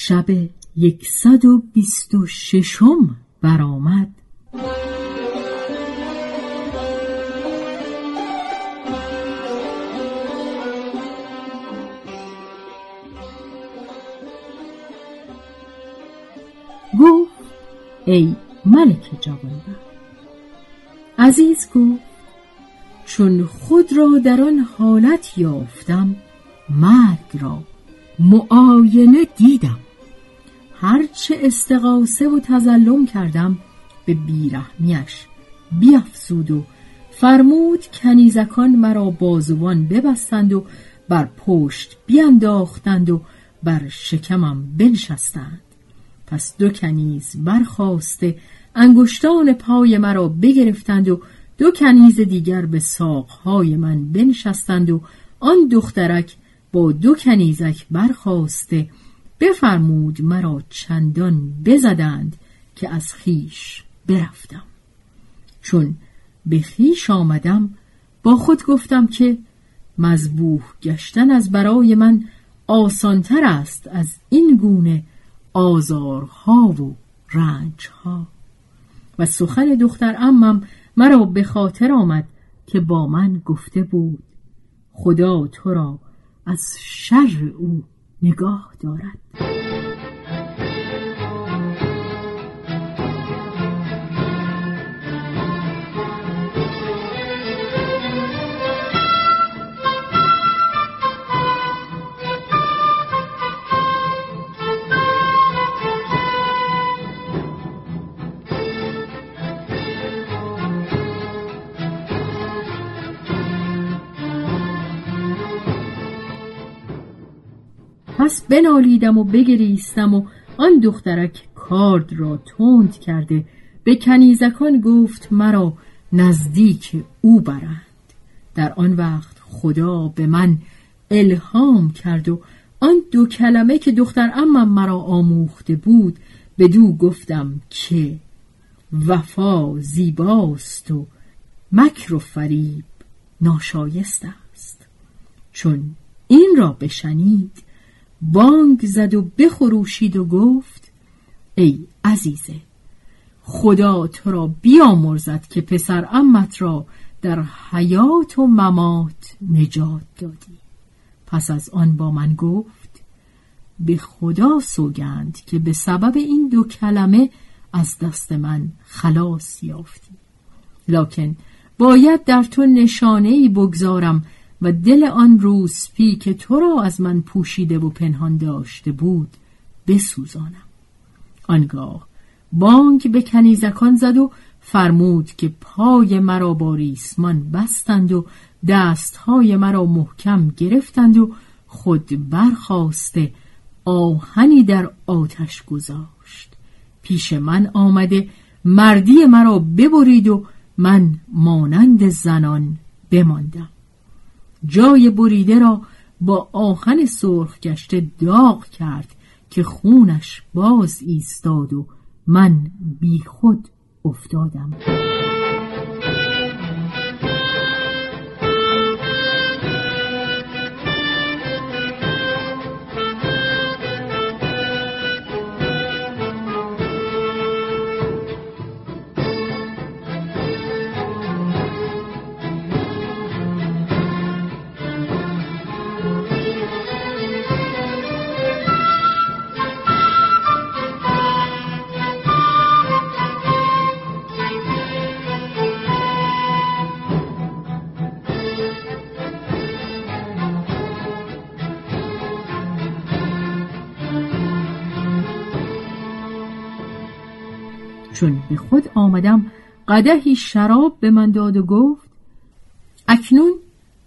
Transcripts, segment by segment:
شب یکصد و بیست و ششم برآمد. گفت ای ملک جوانبخت عزیز گفت چون خود را در آن حالت یافتم مرگ را معاینه دیدم. هرچه استقاسه و تظلم کردم به بیرحمیش بیافزود و فرمود کنیزکان مرا بازوان ببستند و بر پشت بیانداختند و بر شکمم بنشستند. پس دو کنیز برخواسته انگشتان پای مرا بگرفتند و دو کنیز دیگر به ساقهای من بنشستند و آن دخترک با دو کنیزک برخواسته بفرمود مرا چندان بزدند که از خیش برفتم. چون به خیش آمدم با خود گفتم که مذبوح گشتن از برای من آسانتر است از این گونه آزارها و رنجها. و سخن دختر امم مرا به خاطر آمد که با من گفته بود خدا تو را از شر او نگاه دارد. پس بنالیدم و بگریستم و آن دخترک کارد را تند کرده به کنیزکان گفت مرا نزدیک او برند. در آن وقت خدا به من الهام کرد و آن دو کلمه که دختر امم مرا آموخته بود به دو گفتم که وفا زیباست و مکر و فریب ناشایست است. چون این را بشنید بانگ زد و بخروشید و گفت ای عزیزه خدا تو را بیامرزد که پسر امت را در حیات و ممات نجات دادی. پس از آن با من گفت به خدا سوگند که به سبب این دو کلمه از دست من خلاص یافتی. لکن باید در تو نشانه ای بگذارم و دل آن روسپی که تو را از من پوشیده و پنهان داشته بود بسوزانم. آنگاه بانگ به کنیزکان زد و فرمود که پای مرا با ریسمان بستند و دستهای مرا محکم گرفتند و خود برخواسته آهنی در آتش گذاشت. پیش من آمده مردی مرا ببرید و من مانند زنان بماندم. جای بریده را با آهن سرخ گشته داغ کرد که خونش باز ایستاد و من بی خود افتادم. چون به خود آمدم قدهی شراب به من داد و گفت اکنون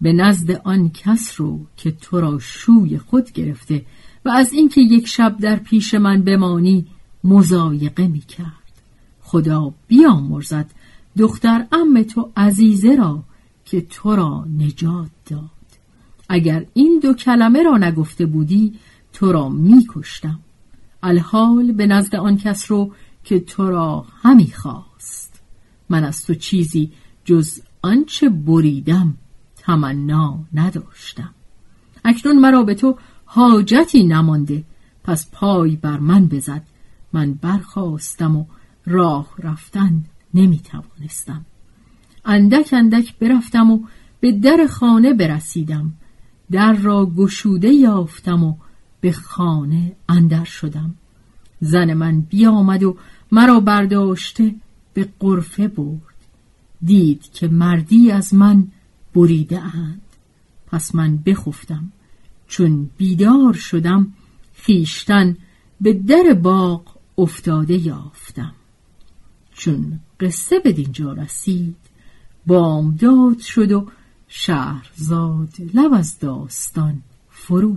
به نزد آن کس رو که تو را شوی خود گرفته و از اینکه یک شب در پیش من بمانی مزایقه می کرد خدا بیامرزد دختر ام تو عزیزه را که تو را نجات داد. اگر این دو کلمه را نگفته بودی تو را میکشتم. الحال به نزد آن کس رو که تو را همی خواست. من از تو چیزی جز آنچه بریدم تمنا نداشتم. اکنون مرا به تو حاجتی نمانده. پس پای بر من بزد. من برخواستم و راه رفتن نمی توانستم اندک اندک برفتم و به در خانه برسیدم. در را گشوده یافتم و به خانه اندر شدم. زن من بیامد و مرا برداشته به قرفه برد. دید که مردی از من بریده اند. پس من بخفتم. چون بیدار شدم خیشتن به در باغ افتاده یافتم. چون قصه به دینجا رسید بامداد شد و شهرزاد لب از داستان فرو